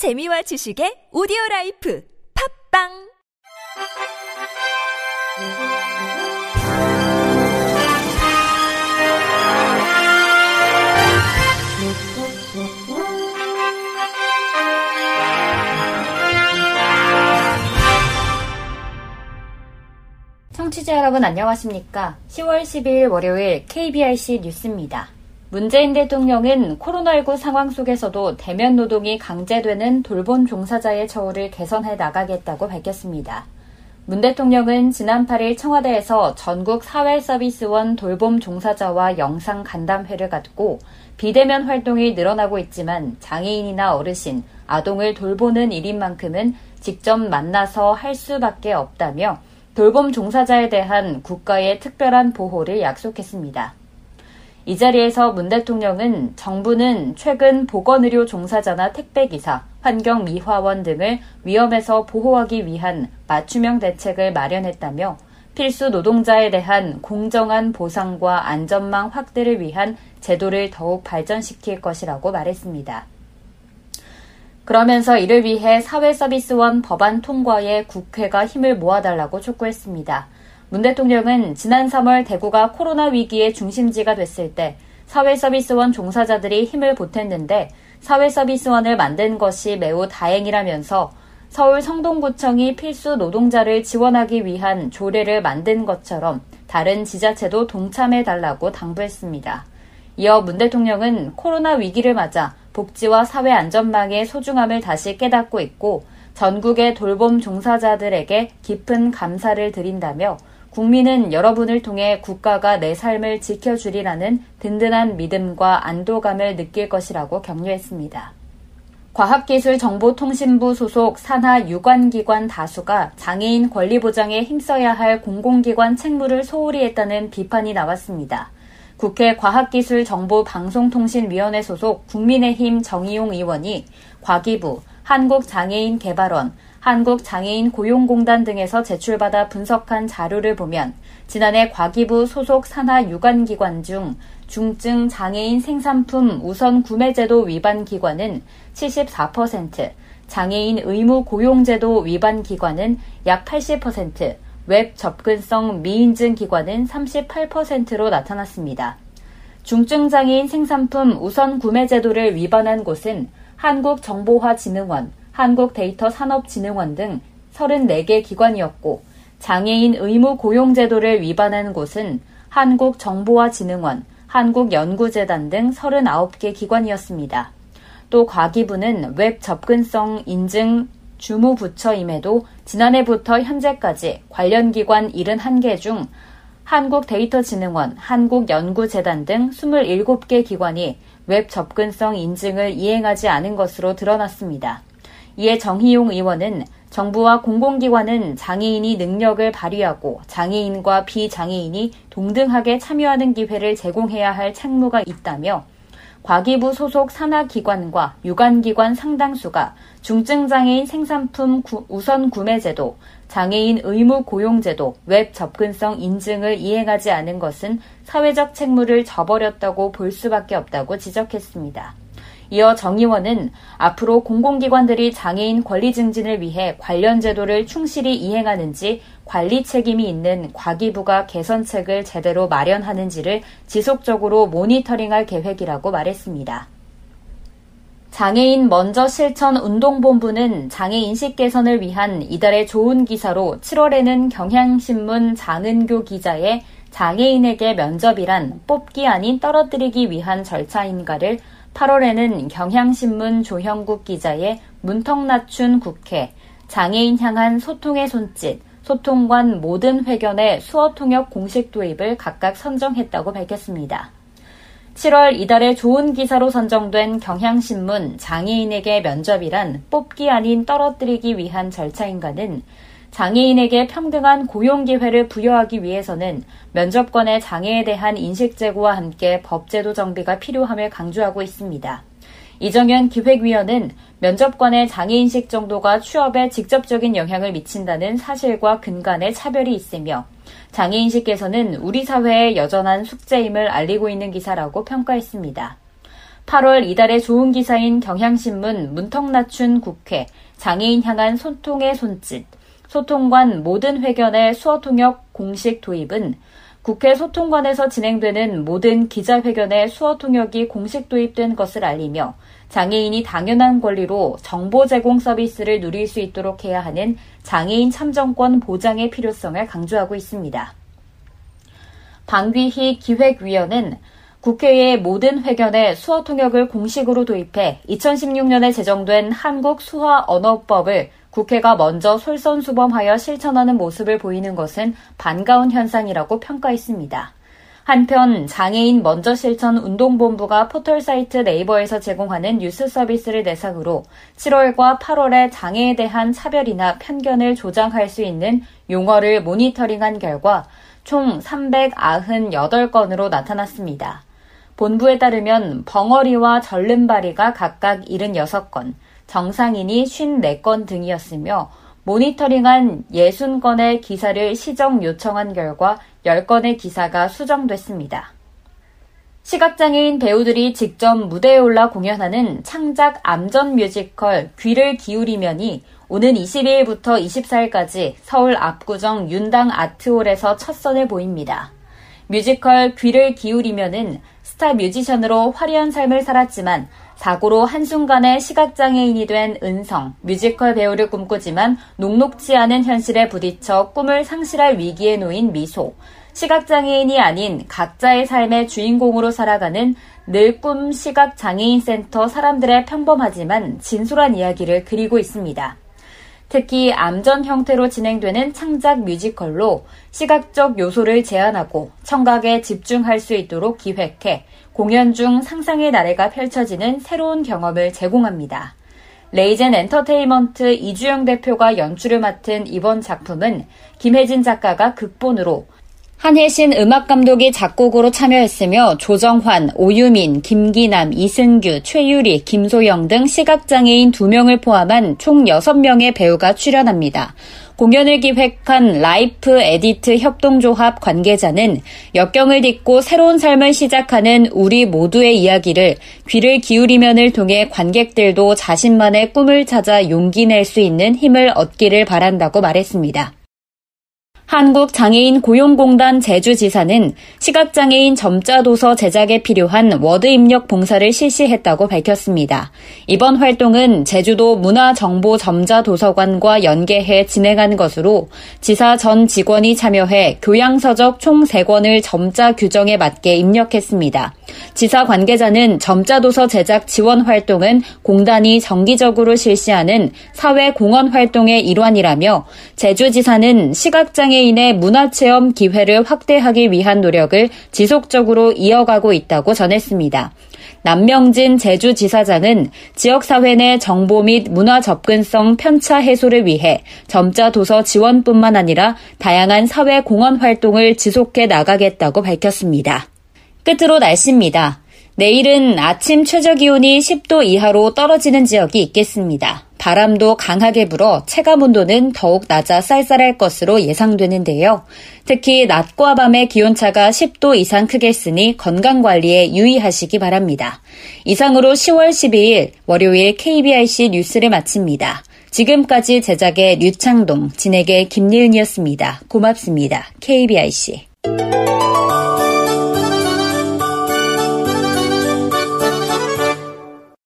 재미와 지식의 오디오 라이프 팝빵 청취자 여러분 안녕하십니까? 10월 12일 월요일 KBRC 뉴스입니다. 문재인 대통령은 코로나19 상황 속에서도 대면 노동이 강제되는 돌봄 종사자의 처우를 개선해 나가겠다고 밝혔습니다. 문 대통령은 지난 8일 청와대에서 전국 사회서비스원 돌봄 종사자와 영상 간담회를 갖고 비대면 활동이 늘어나고 있지만 장애인이나 어르신, 아동을 돌보는 일인 만큼은 직접 만나서 할 수밖에 없다며 돌봄 종사자에 대한 국가의 특별한 보호를 약속했습니다. 이 자리에서 문 대통령은 정부는 최근 보건의료 종사자나 택배기사, 환경미화원 등을 위험에서 보호하기 위한 맞춤형 대책을 마련했다며 필수 노동자에 대한 공정한 보상과 안전망 확대를 위한 제도를 더욱 발전시킬 것이라고 말했습니다. 그러면서 이를 위해 사회서비스원 법안 통과에 국회가 힘을 모아달라고 촉구했습니다. 문 대통령은 지난 3월 대구가 코로나 위기의 중심지가 됐을 때 사회서비스원 종사자들이 힘을 보탰는데 사회서비스원을 만든 것이 매우 다행이라면서 서울 성동구청이 필수 노동자를 지원하기 위한 조례를 만든 것처럼 다른 지자체도 동참해 달라고 당부했습니다. 이어 문 대통령은 코로나 위기를 맞아 복지와 사회 안전망의 소중함을 다시 깨닫고 있고 전국의 돌봄 종사자들에게 깊은 감사를 드린다며 국민은 여러분을 통해 국가가 내 삶을 지켜주리라는 든든한 믿음과 안도감을 느낄 것이라고 격려했습니다. 과학기술정보통신부 소속 산하 유관기관 다수가 장애인 권리 보장에 힘써야 할 공공기관 책무를 소홀히 했다는 비판이 나왔습니다. 국회 과학기술정보방송통신위원회 소속 국민의힘 정의용 의원이 과기부, 한국장애인개발원, 한국장애인 고용공단 등에서 제출받아 분석한 자료를 보면 지난해 과기부 소속 산하 유관기관 중 중증 장애인 생산품 우선 구매제도 위반 기관은 74%, 장애인 의무 고용제도 위반 기관은 약 80%, 웹 접근성 미인증 기관은 38%로 나타났습니다. 중증장애인 생산품 우선 구매 제도를 위반한 곳은 한국정보화진흥원, 한국데이터산업진흥원 등 34개 기관이었고 장애인 의무 고용 제도를 위반한 곳은 한국정보화진흥원, 한국연구재단 등 39개 기관이었습니다. 또 과기부는 웹 접근성 인증 주무부처임에도 지난해부터 현재까지 관련 기관 71개 중 한국데이터진흥원, 한국연구재단 등 27개 기관이 웹 접근성 인증을 이행하지 않은 것으로 드러났습니다. 이에 정희용 의원은 정부와 공공기관은 장애인이 능력을 발휘하고 장애인과 비장애인이 동등하게 참여하는 기회를 제공해야 할 책무가 있다며 과기부 소속 산하기관과 유관기관 상당수가 중증장애인 생산품 구, 우선 구매제도, 장애인 의무 고용제도, 웹 접근성 인증을 이행하지 않은 것은 사회적 책무를 저버렸다고 볼 수밖에 없다고 지적했습니다. 이어 정 의원은 앞으로 공공기관들이 장애인 권리 증진을 위해 관련 제도를 충실히 이행하는지 관리 책임이 있는 과기부가 개선책을 제대로 마련하는지를 지속적으로 모니터링할 계획이라고 말했습니다. 장애인 먼저 실천 운동본부는 장애 인식 개선을 위한 이달의 좋은 기사로 7월에는 경향신문 장은교 기자의 장애인에게 면접이란 뽑기 아닌 떨어뜨리기 위한 절차인가를 8월에는 경향신문 조형국 기자의 문턱 낮춘 국회, 장애인 향한 소통의 손짓, 소통관 모든 회견의 수어 통역 공식 도입을 각각 선정했다고 밝혔습니다. 7월 이달의 좋은 기사로 선정된 경향신문 장애인에게 면접이란 뽑기 아닌 떨어뜨리기 위한 절차인가는 장애인에게 평등한 고용 기회를 부여하기 위해서는 면접관의 장애에 대한 인식 제고와 함께 법제도 정비가 필요함을 강조하고 있습니다. 이정현 기획위원은 면접관의 장애인식 정도가 취업에 직접적인 영향을 미친다는 사실과 근간의 차별이 있으며 장애인식 개선은 우리 사회의 여전한 숙제임을 알리고 있는 기사라고 평가했습니다. 8월 이달의 좋은 기사인 경향신문 문턱맞춘 국회 장애인 향한 소통의 손짓 소통관 모든 회견의 수어 통역 공식 도입은 국회 소통관에서 진행되는 모든 기자회견의 수어 통역이 공식 도입된 것을 알리며 장애인이 당연한 권리로 정보 제공 서비스를 누릴 수 있도록 해야 하는 장애인 참정권 보장의 필요성을 강조하고 있습니다. 방귀희 기획위원은 국회의 모든 회견에 수어 통역을 공식으로 도입해 2016년에 제정된 한국 수화 언어법을 국회가 먼저 솔선수범하여 실천하는 모습을 보이는 것은 반가운 현상이라고 평가했습니다. 한편 장애인 먼저 실천 운동본부가 포털 사이트 네이버에서 제공하는 뉴스 서비스를 대상으로 7월과 8월에 장애에 대한 차별이나 편견을 조장할 수 있는 용어를 모니터링한 결과 총 398건으로 나타났습니다. 본부에 따르면 벙어리와 절름발이가 각각 76건, 정상인이 54건 등이었으며 모니터링한 60건의 기사를 시정 요청한 결과 10건의 기사가 수정됐습니다. 시각장애인 배우들이 직접 무대에 올라 공연하는 창작 암전 뮤지컬 귀를 기울이면이 오는 22일부터 24일까지 서울 압구정 윤당 아트홀에서 첫 선을 보입니다. 뮤지컬 귀를 기울이면은 스타 뮤지션으로 화려한 삶을 살았지만 사고로 한순간에 시각장애인이 된 은성, 뮤지컬 배우를 꿈꾸지만 녹록지 않은 현실에 부딪혀 꿈을 상실할 위기에 놓인 미소, 시각장애인이 아닌 각자의 삶의 주인공으로 살아가는 늘 꿈 시각장애인 센터 사람들의 평범하지만 진솔한 이야기를 그리고 있습니다. 특히 암전 형태로 진행되는 창작 뮤지컬로 시각적 요소를 제한하고 청각에 집중할 수 있도록 기획해 공연 중 상상의 나래가 펼쳐지는 새로운 경험을 제공합니다. 레이젠 엔터테인먼트 이주영 대표가 연출을 맡은 이번 작품은 김혜진 작가가 극본으로 한혜신 음악감독이 작곡으로 참여했으며 조정환, 오유민, 김기남, 이승규, 최유리, 김소영 등 시각장애인 2명을 포함한 총 6명의 배우가 출연합니다. 공연을 기획한 라이프 에디트 협동조합 관계자는 역경을 딛고 새로운 삶을 시작하는 우리 모두의 이야기를 귀를 기울이면을 통해 관객들도 자신만의 꿈을 찾아 용기 낼 수 있는 힘을 얻기를 바란다고 말했습니다. 한국장애인 고용공단 제주지사는 시각장애인 점자도서 제작에 필요한 워드 입력 봉사를 실시했다고 밝혔습니다. 이번 활동은 제주도 문화정보점자도서관과 연계해 진행한 것으로 지사 전 직원이 참여해 교양서적 총 3권을 점자 규정에 맞게 입력했습니다. 지사 관계자는 점자도서 제작 지원 활동은 공단이 정기적으로 실시하는 사회공헌 활동의 일환이라며 제주지사는 시각장애 인의 문화체험 기회를 확대하기 위한 노력을 지속적으로 이어가고 있다고 전했습니다. 남명진 제주지사장은 지역사회 내 정보 및 문화 접근성 편차 해소를 위해 점자 도서 지원뿐만 아니라 다양한 사회 공헌 활동을 지속해 나가겠다고 밝혔습니다. 끝으로 날씨입니다. 내일은 아침 최저 기온이 10도 이하로 떨어지는 지역이 있겠습니다. 바람도 강하게 불어 체감 온도는 더욱 낮아 쌀쌀할 것으로 예상되는데요. 특히 낮과 밤의 기온차가 10도 이상 크겠으니 건강 관리에 유의하시기 바랍니다. 이상으로 10월 12일 월요일 KBRC 뉴스를 마칩니다. 지금까지 제작의 류창동, 진행의 김예은이었습니다. 고맙습니다. KBRC.